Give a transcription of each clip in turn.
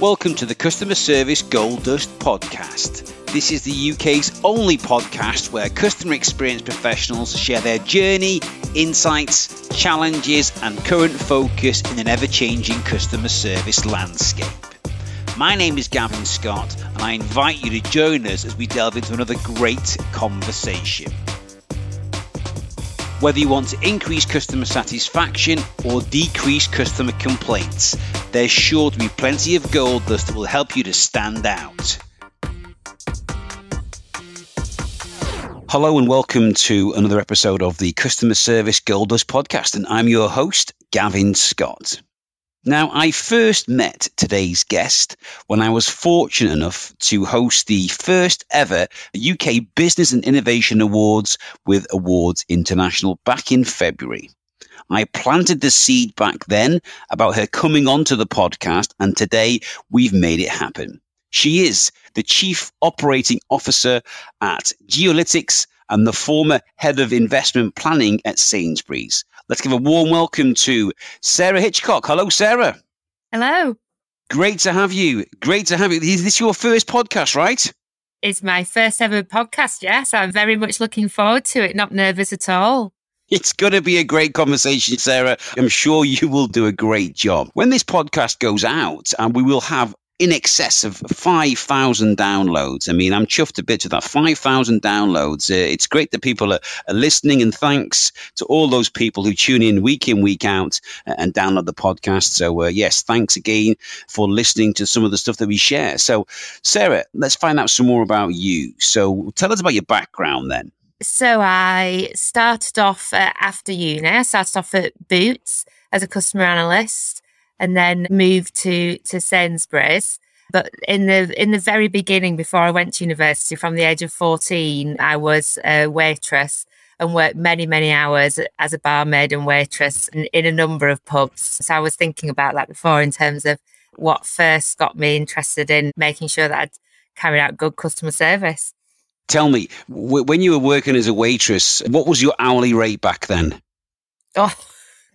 Welcome to the Customer Service Gold Dust podcast. This is the UK's only podcast where customer experience professionals share their journey, insights, challenges, and current focus in an ever changing customer service landscape. My name is Gavin Scott, and I invite you to join us as we delve into another great conversation. Whether you want to increase customer satisfaction or decrease customer complaints, there's sure to be plenty of gold dust that will help you to stand out. Hello and welcome to another episode of the Customer Service Gold Dust podcast, and I'm your host, Gavin Scott. Now, I first met today's guest when I was fortunate enough to host the first ever UK Business and Innovation Awards with Awards International back in February. I planted the seed back then about her coming onto the podcast, and today we've made it happen. She is the Chief Operating Officer at GeoLytix and the former Head of Investment Planning at Sainsbury's. Let's give a warm welcome to Sarah Hitchcock. Hello, Sarah. Hello. Great to have you. Great to have you. Is this your first podcast, right? It's my first ever podcast, yes. I'm very much looking forward to it, not nervous at all. It's going to be a great conversation, Sarah. I'm sure you will do a great job. When this podcast goes out, and we will have in excess of 5,000 downloads. I mean, I'm chuffed a bit to that 5,000 downloads. Uh, it's great that people are, are, listening, and thanks to all those people who tune in week in, week out uh, and download the podcast. So, uh, yes, thanks again for listening to some of the stuff that we share. So, Sarah, let's find out some more about you. So, tell us about your background then. So, I started off uh, after uni, I started off at Boots as a customer analyst and then moved to to Sainsbury's. But in the in the very beginning, before I went to university, from the age of fourteen, I was a waitress and worked many many hours as a barmaid and waitress in, in a number of pubs. So I was thinking about that before in terms of what first got me interested in making sure that I'd carry out good customer service. Tell me, w- when you were working as a waitress, what was your hourly rate back then? Oh,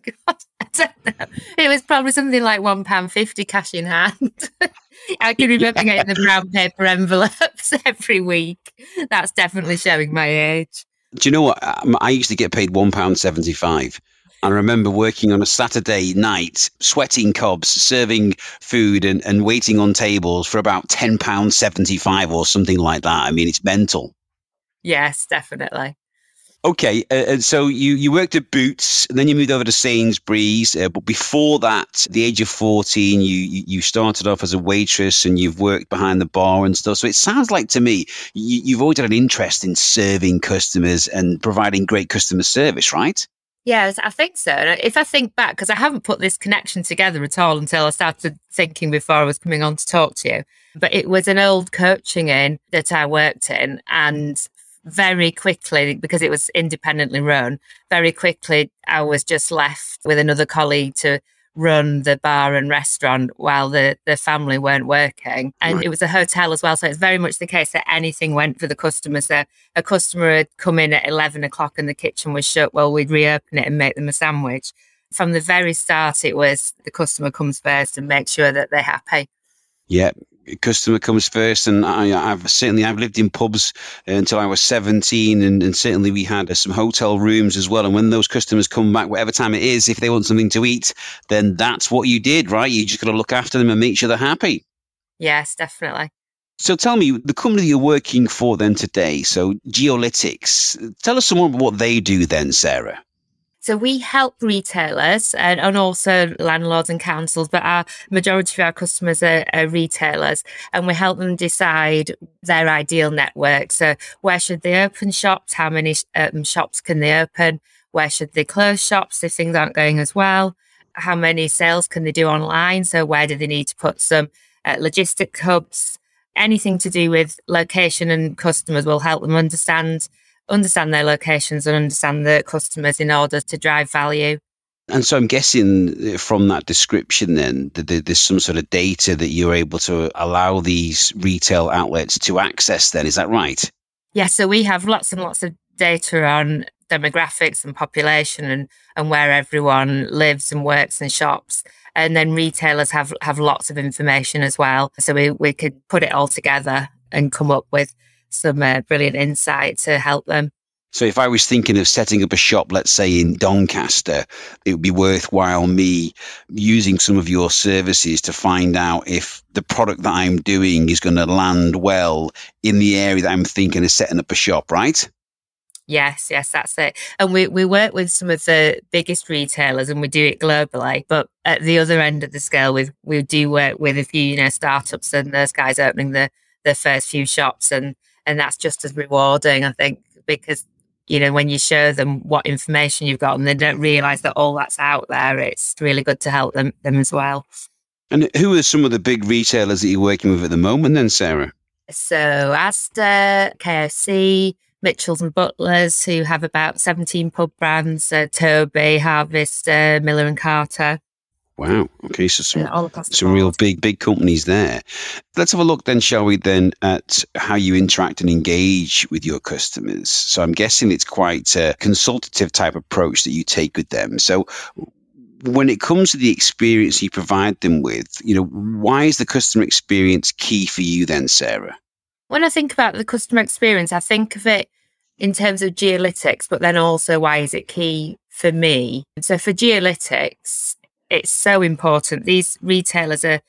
God, I don't know. It was probably something like one pound fifty cash in hand. I can remember yeah. getting the brown paper envelopes every week. That's definitely showing my age. Do you know what? Um, I used to get paid one pound seventy five. I remember working on a Saturday night, sweating cobs, serving food and, and waiting on tables for about £10.75 or something like that. I mean, it's mental. Yes, definitely. Okay, uh, and so you, you worked at Boots, and then you moved over to Sainsbury's. Uh, but before that, the age of fourteen, you you started off as a waitress, and you've worked behind the bar and stuff. So it sounds like to me you, you've always had an interest in serving customers and providing great customer service, right? Yes, I think so. If I think back, because I haven't put this connection together at all until I started thinking before I was coming on to talk to you. But it was an old coaching inn that I worked in, and very quickly, because it was independently run, very quickly I was just left with another colleague to run the bar and restaurant while the, the family weren't working. And right. it was a hotel as well. So it's very much the case that anything went for the customer. So a customer had come in at 11 o'clock and the kitchen was shut. Well, we'd reopen it and make them a sandwich. From the very start, it was the customer comes first and make sure that they're happy. Yeah, customer comes first. And I, have certainly I've lived in pubs until I was 17, and, and certainly we had uh, some hotel rooms as well. And when those customers come back, whatever time it is, if they want something to eat, then that's what you did, right? You just got to look after them and make sure they're happy. Yes, definitely. So tell me, the company you're working for then today, so GeoLytix, tell us some more about what they do then, Sarah. So we help retailers and, and, also landlords and councils, but our majority of our customers are, are, retailers and we help them decide their ideal network. So where should they open shops? How many um, shops can they open? Where should they close shops if things aren't going as well? How many sales can they do online? So where do they need to put some uh, logistic hubs? Anything to do with location and customers will help them understand understand their locations and understand the customers in order to drive value. And so I'm guessing from that description, then that there's some sort of data that you're able to allow these retail outlets to access. Then is that right? Yeah. So we have lots and lots of data on demographics and population and, and where everyone lives and works and shops. And then retailers have, have lots of information as well. So we, we could put it all together and come up with some uh, brilliant insight to help them. So if I was thinking of setting up a shop, let's say in Doncaster, it would be worthwhile me using some of your services to find out if the product that I'm doing is going to land well in the area that I'm thinking of setting up a shop, right? Yes, yes, that's it. And we, we work with some of the biggest retailers and we do it globally. But at the other end of the scale, we, we do work with a few, you know, startups and those guys opening the, the first few shops. And, and that's just as rewarding, I think, because you know, when you show them what information you've got and they don't realize that all that's out there, it's really good to help them, them as well. And who are some of the big retailers that you're working with at the moment then, Sarah? So Asda, KFC, Mitchells and Butlers, who have about 17 pub brands, uh, Toby, Harvest, uh, Miller and Carter. Wow. Okay. So some, some real big, big companies there. Let's have a look then, shall we, then at how you interact and engage with your customers. So I'm guessing it's quite a consultative type approach that you take with them. So when it comes to the experience you provide them with, you know, why is the customer experience key for you then, Sarah? When I think about the customer experience, I think of it in terms of geolytix, but then also why is it key for me? So for geolytix, it's so important. These retailers are,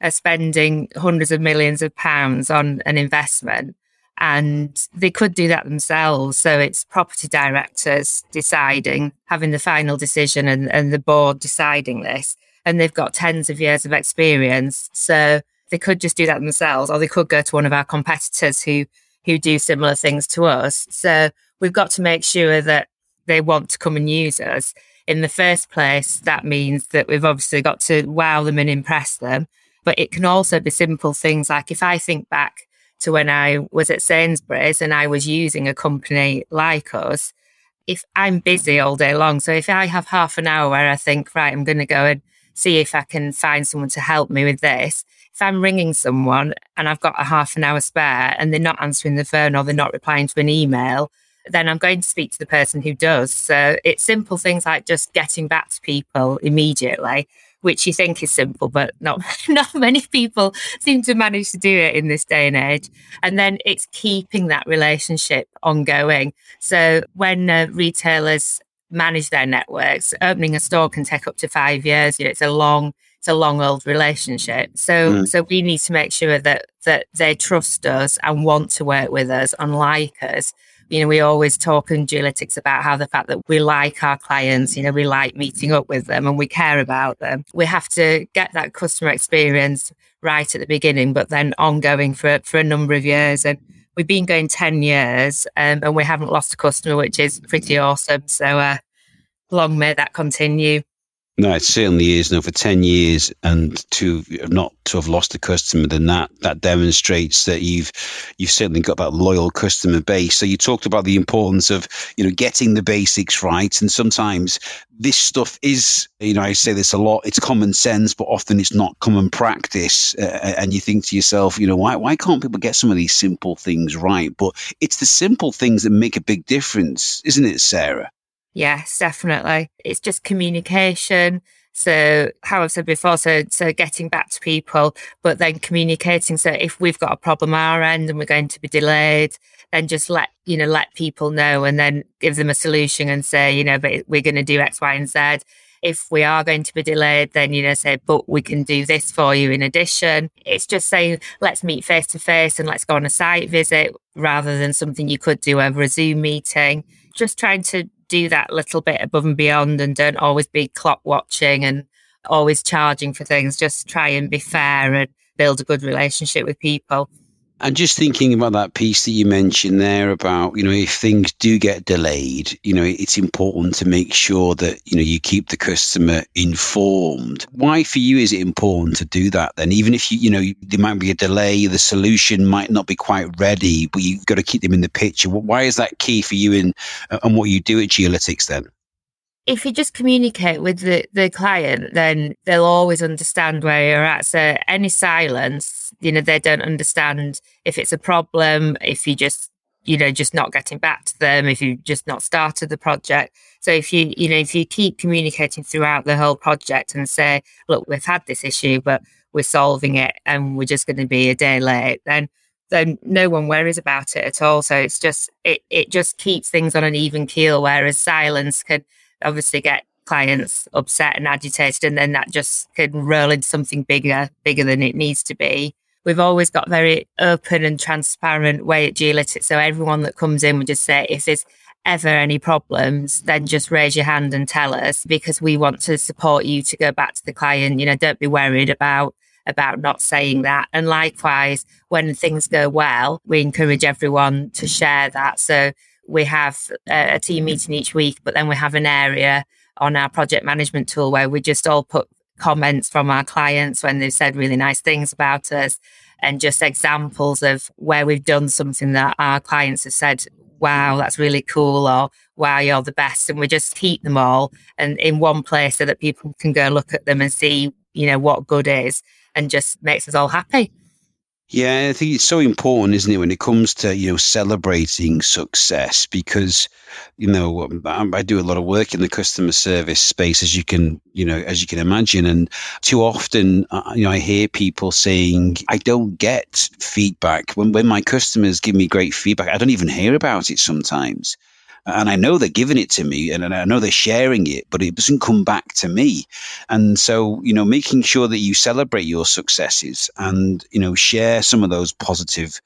are spending hundreds of millions of pounds on an investment and they could do that themselves. So it's property directors deciding, having the final decision and, and the board deciding this. And they've got tens of years of experience. So they could just do that themselves, or they could go to one of our competitors who who do similar things to us. So we've got to make sure that they want to come and use us in the first place, that means that we've obviously got to wow them and impress them. But it can also be simple things like if I think back to when I was at Sainsbury's and I was using a company like us, if I'm busy all day long, so if I have half an hour where I think, right, I'm going to go and see if I can find someone to help me with this. If I'm ringing someone and I've got a half an hour spare and they're not answering the phone or they're not replying to an email, then I'm going to speak to the person who does. So it's simple things like just getting back to people immediately, which you think is simple, but not not many people seem to manage to do it in this day and age. And then it's keeping that relationship ongoing. So when uh, retailers manage their networks, opening a store can take up to five years. You know, it's a long it's a long old relationship. So mm. so we need to make sure that that they trust us and want to work with us and like us you know, we always talk in GeoLytix about how the fact that we like our clients, you know, we like meeting up with them and we care about them. We have to get that customer experience right at the beginning, but then ongoing for, for a number of years. And we've been going 10 years um, and we haven't lost a customer, which is pretty awesome. So, uh, long may that continue. No, it certainly is. Now, for ten years, and to not to have lost a customer, then that that demonstrates that you've you've certainly got that loyal customer base. So you talked about the importance of you know getting the basics right, and sometimes this stuff is you know I say this a lot. It's common sense, but often it's not common practice. Uh, and you think to yourself, you know, why why can't people get some of these simple things right? But it's the simple things that make a big difference, isn't it, Sarah? Yes, definitely. It's just communication. So, how I've said before, so so getting back to people, but then communicating. So, if we've got a problem our end and we're going to be delayed, then just let you know let people know, and then give them a solution and say, you know, but we're going to do X, Y, and Z. If we are going to be delayed, then you know, say, but we can do this for you in addition. It's just saying, let's meet face to face and let's go on a site visit rather than something you could do over a Zoom meeting. Just trying to do that little bit above and beyond and don't always be clock watching and always charging for things. Just try and be fair and build a good relationship with people. And just thinking about that piece that you mentioned there about, you know, if things do get delayed, you know, it's important to make sure that, you know, you keep the customer informed. Why for you is it important to do that then? Even if you, you know, there might be a delay, the solution might not be quite ready, but you've got to keep them in the picture. Why is that key for you in uh, and what you do at GeoLytix then? If you just communicate with the, the client, then they'll always understand where you're at. So any silence, you know, they don't understand if it's a problem, if you just, you know, just not getting back to them, if you've just not started the project. So if you, you know, if you keep communicating throughout the whole project and say, look, we've had this issue, but we're solving it and we're just going to be a day late, then then no one worries about it at all. So it's just it it just keeps things on an even keel. Whereas silence can obviously get clients upset and agitated, and then that just can roll into something bigger, bigger than it needs to be. We've always got very open and transparent way at GeoLytix. So everyone that comes in would just say, if there's ever any problems, then just raise your hand and tell us because we want to support you to go back to the client. You know, don't be worried about about not saying that. And likewise, when things go well, we encourage everyone to share that. So we have a, team meeting each week, but then we have an area on our project management tool where we just all put comments from our clients when they've said really nice things about us and just examples of where we've done something that our clients have said, wow, that's really cool, or wow, you're the best. And we just keep them all and in one place so that people can go look at them and see, you know, what good is and just makes us all happy. Yeah, I think it's so important, isn't it, when it comes to you know celebrating success? Because you know I do a lot of work in the customer service space, as you can you know as you can imagine, and too often uh, you know I hear people saying I don't get feedback when when my customers give me great feedback. I don't even hear about it sometimes and I know they're giving it to me and I know they're sharing it, but it doesn't come back to me. And so, you know, making sure that you celebrate your successes and, you know, share some of those positive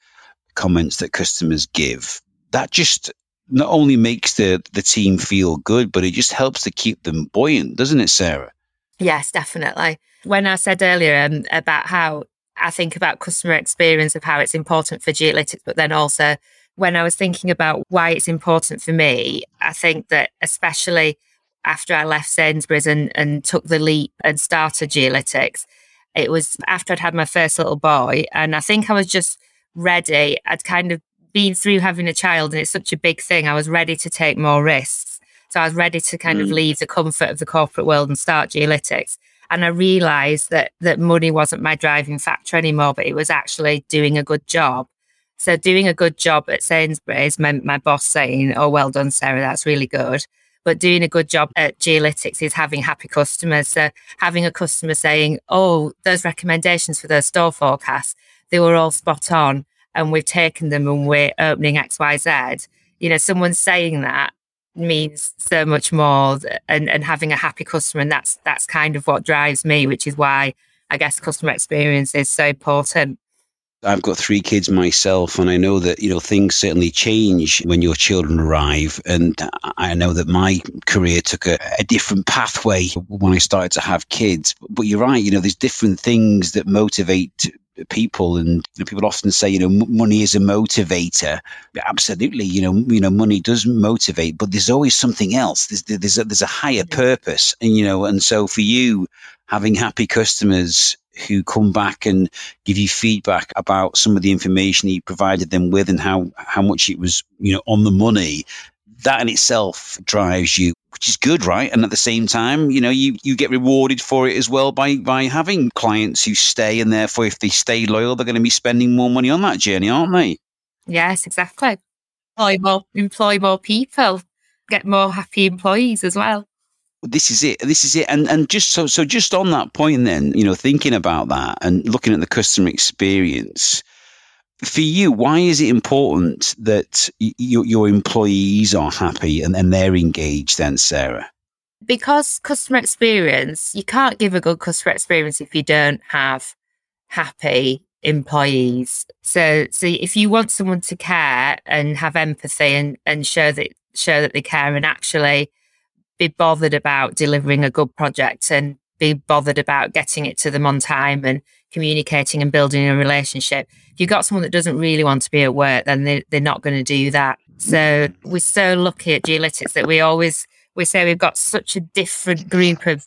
comments that customers give, that just not only makes the, the team feel good, but it just helps to keep them buoyant, doesn't it, Sarah? Yes, definitely. When I said earlier um, about how I think about customer experience of how it's important for geolytix, but then also when I was thinking about why it's important for me, I think that especially after I left Sainsbury's and, and took the leap and started geolytix, it was after I'd had my first little boy. And I think I was just ready. I'd kind of been through having a child, and it's such a big thing. I was ready to take more risks. So I was ready to kind mm. of leave the comfort of the corporate world and start geolytix. And I realized that that money wasn't my driving factor anymore, but it was actually doing a good job. So doing a good job at Sainsbury's meant my boss saying, Oh, well done, Sarah, that's really good. But doing a good job at GeoLytix is having happy customers. So having a customer saying, Oh, those recommendations for those store forecasts, they were all spot on and we've taken them and we're opening XYZ. You know, someone saying that means so much more and, and having a happy customer. And that's that's kind of what drives me, which is why I guess customer experience is so important. I've got three kids myself, and I know that you know things certainly change when your children arrive. And I know that my career took a, a, different pathway when I started to have kids. But you're right, you know, there's different things that motivate people, and you know, people often say, you know, money is a motivator. Absolutely, you know, you know, money does motivate, but there's always something else. There's there's a, there's a higher mm. purpose, and you know, and so for you having happy customers who come back and give you feedback about some of the information you provided them with and how, how much it was, you know, on the money. That in itself drives you, which is good, right? And at the same time, you know, you, you get rewarded for it as well by, by having clients who stay and therefore if they stay loyal, they're going to be spending more money on that journey, aren't they? Yes, exactly. Employ more, employ more people, get more happy employees as well this is it. This is it. And and just so so just on that point, then you know, thinking about that and looking at the customer experience for you, why is it important that y- your employees are happy and, and they're engaged? Then, Sarah, because customer experience, you can't give a good customer experience if you don't have happy employees. So, so if you want someone to care and have empathy and and show that show that they care and actually be bothered about delivering a good project and be bothered about getting it to them on time and communicating and building a relationship. If you've got someone that doesn't really want to be at work, then they, they're not going to do that. So we're so lucky at GeoLytix that we always, we say we've got such a different group of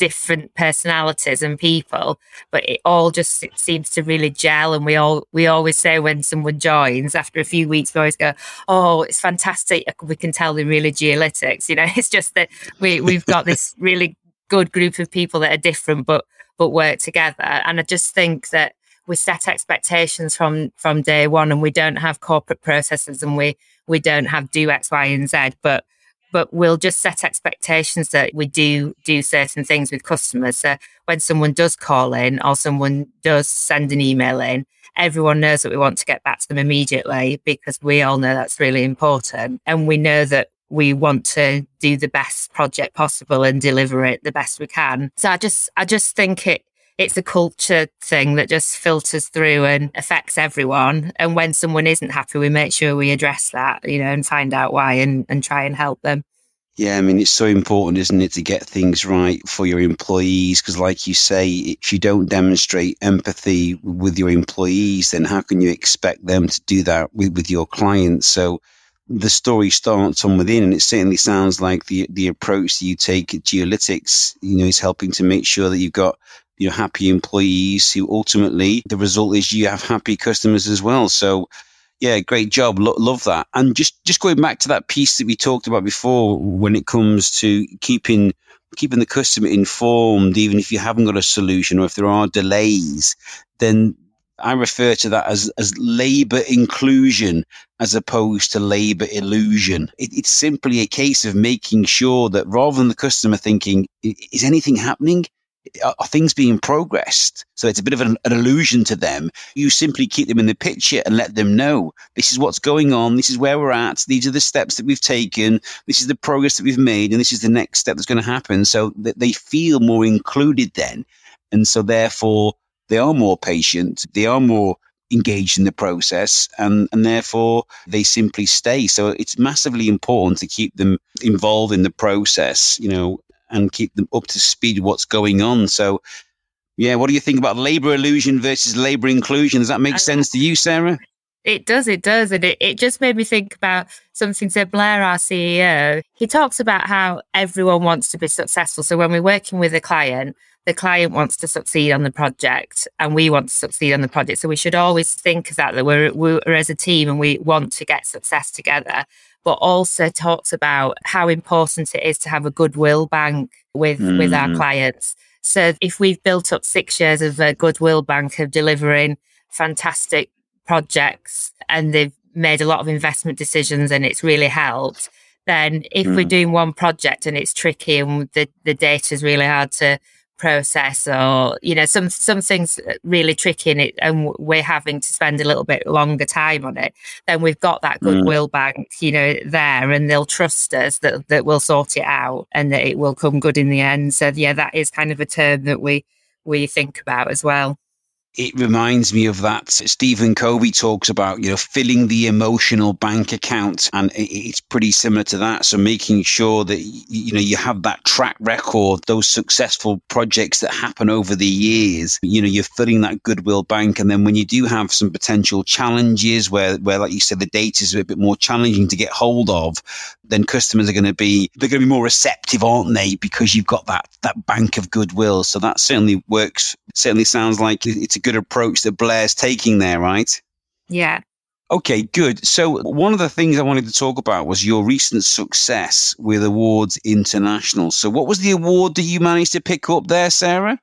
different personalities and people, but it all just it seems to really gel. And we all we always say when someone joins after a few weeks, we always go, "Oh, it's fantastic! We can tell they're really geolytix." You know, it's just that we we've got this really good group of people that are different but but work together. And I just think that we set expectations from from day one and we don't have corporate processes and we we don't have do X, Y, and Z, but but we'll just set expectations that we do do certain things with customers. So when someone does call in or someone does send an email in, everyone knows that we want to get back to them immediately because we all know that's really important. And we know that we want to do the best project possible and deliver it the best we can. So I just, I just think it, it's a culture thing that just filters through and affects everyone. And when someone isn't happy, we make sure we address that, you know, and find out why and, and try and help them. Yeah, I mean, it's so important, isn't it, to get things right for your employees? Because, like you say, if you don't demonstrate empathy with your employees, then how can you expect them to do that with, with your clients? So, the story starts from within, and it certainly sounds like the the approach that you take at GeoLytix, you know, is helping to make sure that you've got you know happy employees who ultimately the result is you have happy customers as well. So yeah, great job. Lo- love that. And just just going back to that piece that we talked about before, when it comes to keeping keeping the customer informed, even if you haven't got a solution or if there are delays, then I refer to that as, as labor inclusion as opposed to labor illusion. It, it's simply a case of making sure that rather than the customer thinking, is anything happening? Are, things being progressed? So it's a bit of an, an illusion to them. You simply keep them in the picture and let them know this is what's going on. This is where we're at. These are the steps that we've taken. This is the progress that we've made. And this is the next step that's going to happen. So that they feel more included then. And so therefore, they are more patient, they are more engaged in the process and, and therefore they simply stay. So it's massively important to keep them involved in the process, you know, and keep them up to speed with what's going on. So yeah, what do you think about labor illusion versus labor inclusion? Does that make sense to you, Sarah? It does, it does. And it, it just made me think about something. So, Blair, our CEO, he talks about how everyone wants to be successful. So, when we're working with a client, the client wants to succeed on the project and we want to succeed on the project. So we should always think of that, that we're, we're as a team and we want to get success together. But also talks about how important it is to have a goodwill bank with, mm. with our mm. clients. So if we've built up six years of a goodwill bank of delivering fantastic projects and they've made a lot of investment decisions and it's really helped, then if mm. we're doing one project and it's tricky and the, the data is really hard to process or you know some some things really tricky in it and we're having to spend a little bit longer time on it then we've got that mm. goodwill mm. bank you know there and they'll trust us that that we'll sort it out and that it will come good in the end so yeah that is kind of a term that we we think about as well it reminds me of that Stephen Covey talks about, you know, filling the emotional bank account. And it's pretty similar to that. So making sure that, you know, you have that track record, those successful projects that happen over the years, you know, you're filling that goodwill bank. And then when you do have some potential challenges where, where, like you said, the data is a bit more challenging to get hold of, then customers are going to be, they're going to be more receptive, aren't they? Because you've got that, that bank of goodwill. So that certainly works. Certainly sounds like it's a good approach that Blair's taking there, right? Yeah. Okay, good. So, one of the things I wanted to talk about was your recent success with Awards International. So, what was the award that you managed to pick up there, Sarah?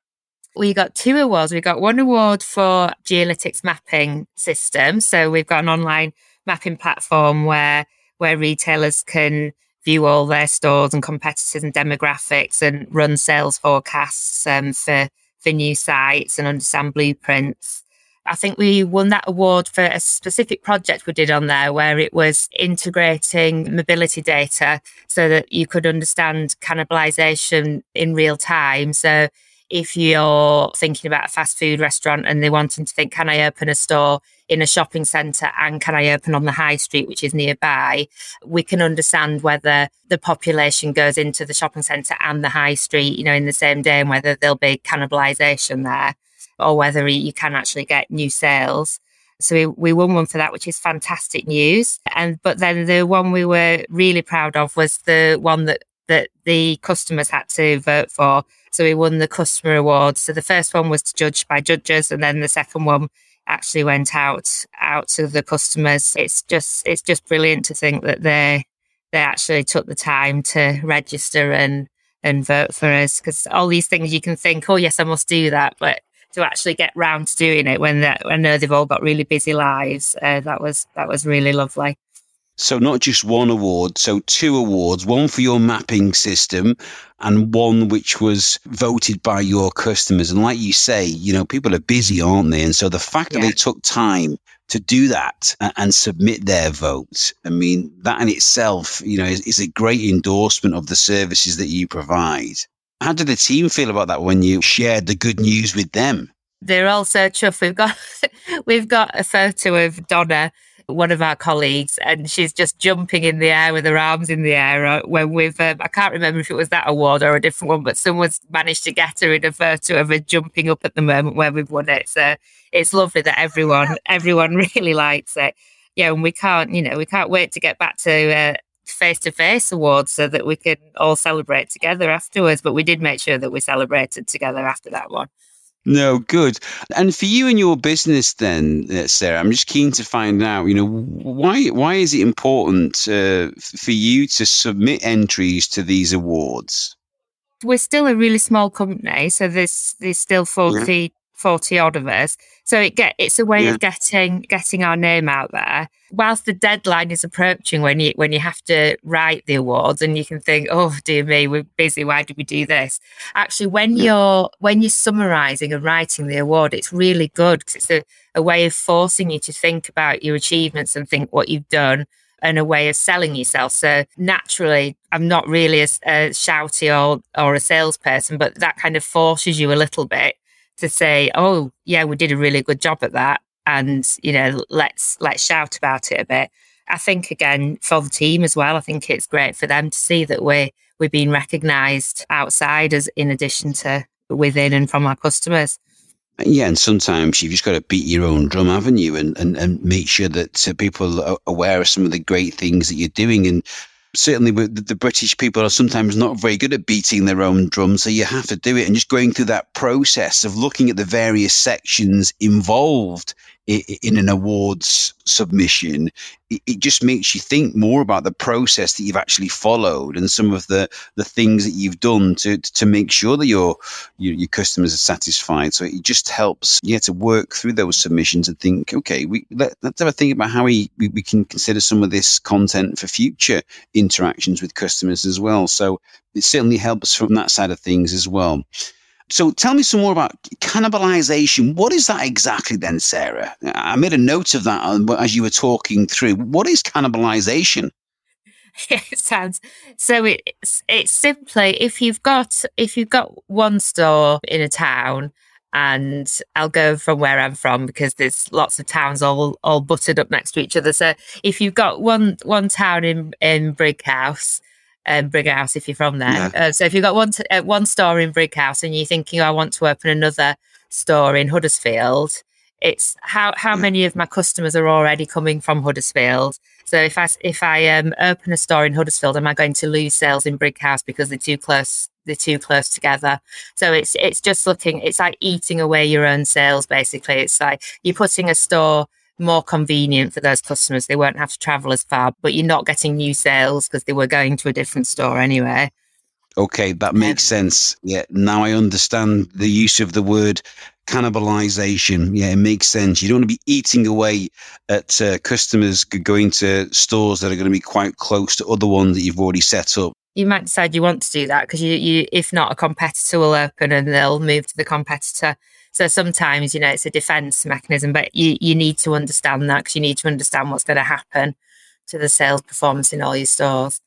We got two awards. We got one award for GeoLytix mapping system. So, we've got an online mapping platform where where retailers can view all their stores and competitors and demographics and run sales forecasts um, for for new sites and understand blueprints. I think we won that award for a specific project we did on there where it was integrating mobility data so that you could understand cannibalization in real time. So if you're thinking about a fast food restaurant and they're wanting to think, can I open a store in a shopping centre and can I open on the high street, which is nearby, we can understand whether the population goes into the shopping centre and the high street, you know, in the same day and whether there'll be cannibalisation there or whether you can actually get new sales. So we, we won one for that, which is fantastic news. And but then the one we were really proud of was the one that that the customers had to vote for. So we won the customer award. So the first one was judged by judges, and then the second one actually went out out to the customers. It's just it's just brilliant to think that they they actually took the time to register and and vote for us because all these things you can think, oh yes, I must do that, but to actually get round to doing it when I know they've all got really busy lives. Uh, that was that was really lovely. So not just one award, so two awards, one for your mapping system and one which was voted by your customers. And like you say, you know, people are busy, aren't they? And so the fact yeah. that they took time to do that and submit their votes, I mean, that in itself, you know, is, is a great endorsement of the services that you provide. How did the team feel about that when you shared the good news with them? They're all so chuffed. We've got we've got a photo of Donna one of our colleagues, and she's just jumping in the air with her arms in the air uh, when we've, um, I can't remember if it was that award or a different one, but someone's managed to get her in a photo of her jumping up at the moment where we've won it. So it's lovely that everyone, everyone really likes it. Yeah, and we can't, you know, we can't wait to get back to face to face awards so that we can all celebrate together afterwards. But we did make sure that we celebrated together after that one. No, good. And for you and your business, then, uh, Sarah, I'm just keen to find out. You know, why why is it important uh, for you to submit entries to these awards? We're still a really small company, so there's there's still forty yeah. 40 odd of us. So it get it's a way yeah. of getting getting our name out there. Whilst the deadline is approaching when you when you have to write the awards and you can think, oh dear me, we're busy, why did we do this? Actually when yeah. you're when you're summarizing and writing the award, it's really good because it's a, a way of forcing you to think about your achievements and think what you've done and a way of selling yourself. So naturally, I'm not really a, a, shouty or or a salesperson, but that kind of forces you a little bit to say, oh, yeah, we did a really good job at that. And, you know, let's, let's shout about it a bit. I think again for the team as well, I think it's great for them to see that we're, we're being recognised outside as in addition to within and from our customers. Yeah, and sometimes you've just got to beat your own drum, haven't you? And and, and make sure that uh, people are aware of some of the great things that you're doing. And certainly the British people are sometimes not very good at beating their own drum. So you have to do it and just going through that process of looking at the various sections involved in an awards submission, it just makes you think more about the process that you've actually followed and some of the, the things that you've done to, to make sure that your, your, your customers are satisfied. So it just helps, yeah, to work through those submissions and think, okay, we let, us have a think about how we, we, we can consider some of this content for future interactions with customers as well. So it certainly helps from that side of things as well. So tell me some more about cannibalization. What is that exactly then, Sarah? I made a note of that uh, as you were talking through. What is cannibalization? it sounds so it's it's simply if you've got if you've got one store in a town and I'll go from where I'm from because there's lots of towns all all buttered up next to each other. So if you've got one one town in in Brighouse um, Brighouse if you're from there. Yeah. Uh, so if you've got one t- uh, one store in Brighouse and you're thinking, oh, I want to open another store in Huddersfield, it's how how many of my customers are already coming from Huddersfield. So if I if I um, open a store in Huddersfield, am I going to lose sales in Brighouse because they're too close? They're too close together. So it's it's just looking. It's like eating away your own sales. Basically, it's like you're putting a store more convenient for those customers. They won't have to travel as far, but you're not getting new sales because they were going to a different store anyway. Okay, that makes sense. Yeah, now I understand the use of the word cannibalization. Yeah, it makes sense. You don't want to be eating away at uh, customers going to stores that are going to be quite close to other ones that you've already set up. You might decide you want to do that because you, you, if not, a competitor will open and they'll move to the competitor. So sometimes, you know, it's a defense mechanism, but you, you need to understand that because you need to understand what's going to happen to the sales performance in all your stores.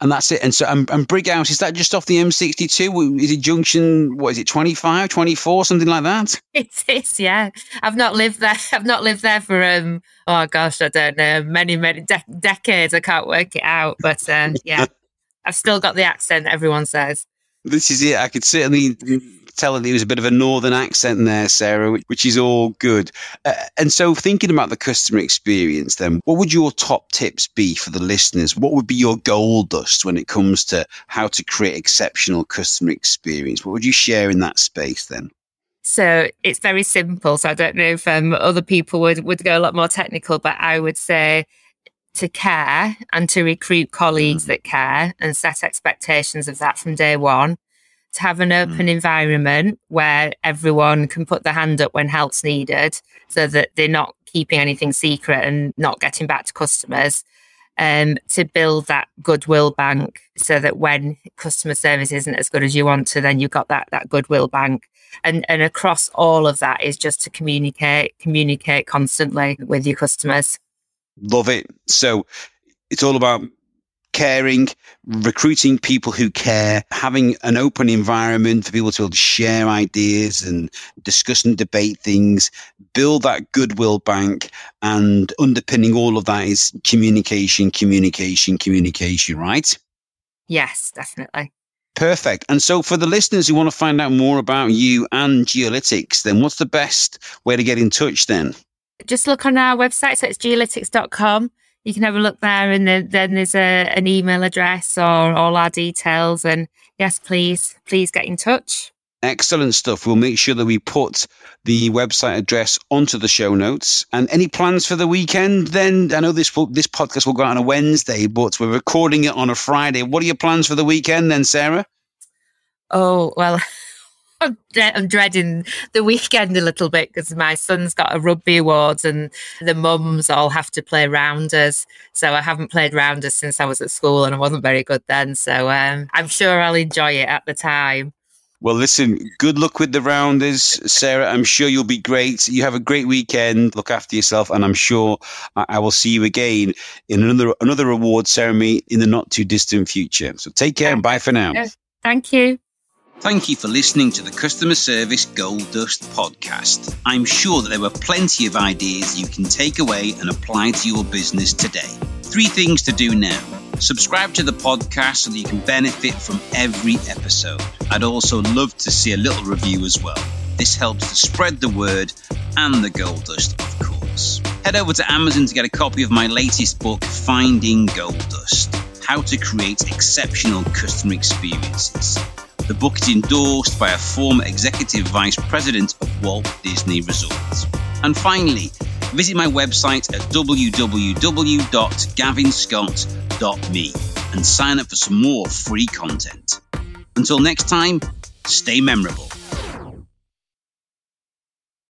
And that's it. And so, and, and Brighouse, is that just off the M62? Is it junction, what is it, 25, 24, something like that? It is, yeah. I've not lived there. I've not lived there for, um, oh gosh, I don't know, many, many de- decades. I can't work it out. But uh, yeah, I've still got the accent, everyone says. This is it. I could certainly tell that there was a bit of a northern accent there, Sarah, which, which is all good. Uh, and so, thinking about the customer experience, then, what would your top tips be for the listeners? What would be your gold dust when it comes to how to create exceptional customer experience? What would you share in that space then? So it's very simple. So I don't know if um, other people would, would go a lot more technical, but I would say to care and to recruit colleagues mm. that care and set expectations of that from day one to have an open mm. environment where everyone can put their hand up when help's needed so that they're not keeping anything secret and not getting back to customers. Um, to build that goodwill bank so that when customer service isn't as good as you want to, then you've got that that goodwill bank. And and across all of that is just to communicate, communicate constantly with your customers. Love it. So it's all about caring, recruiting people who care, having an open environment for people to share ideas and discuss and debate things, build that goodwill bank, and underpinning all of that is communication, communication, communication, right? Yes, definitely. Perfect. And so, for the listeners who want to find out more about you and GeoLytix, then what's the best way to get in touch then? Just look on our website. So it's geolytix.com you can have a look there and then, then there's a, an email address or all our details. And yes, please, please get in touch. Excellent stuff. We'll make sure that we put the website address onto the show notes. And any plans for the weekend? Then I know this this podcast will go out on a Wednesday, but we're recording it on a Friday. What are your plans for the weekend then, Sarah? Oh well, I'm, I'm dreading the weekend a little bit because my son's got a rugby awards and the mums all have to play rounders. So I haven't played rounders since I was at school and I wasn't very good then. So um, I'm sure I'll enjoy it at the time. Well, listen, good luck with the rounders, Sarah. I'm sure you'll be great. You have a great weekend. Look after yourself, and I'm sure I will see you again in another another award ceremony in the not too distant future. So take care and bye for now. Thank you. Thank you for listening to the Customer Service Gold Dust podcast. I'm sure that there were plenty of ideas you can take away and apply to your business today. Three things to do now. Subscribe to the podcast so that you can benefit from every episode. I'd also love to see a little review as well. This helps to spread the word and the gold dust, of course. Head over to Amazon to get a copy of my latest book, Finding Gold Dust How to Create Exceptional Customer Experiences. The book is endorsed by a former executive vice president of Walt Disney Resorts. And finally, visit my website at www.gavinscott.me and sign up for some more free content. Until next time, stay memorable.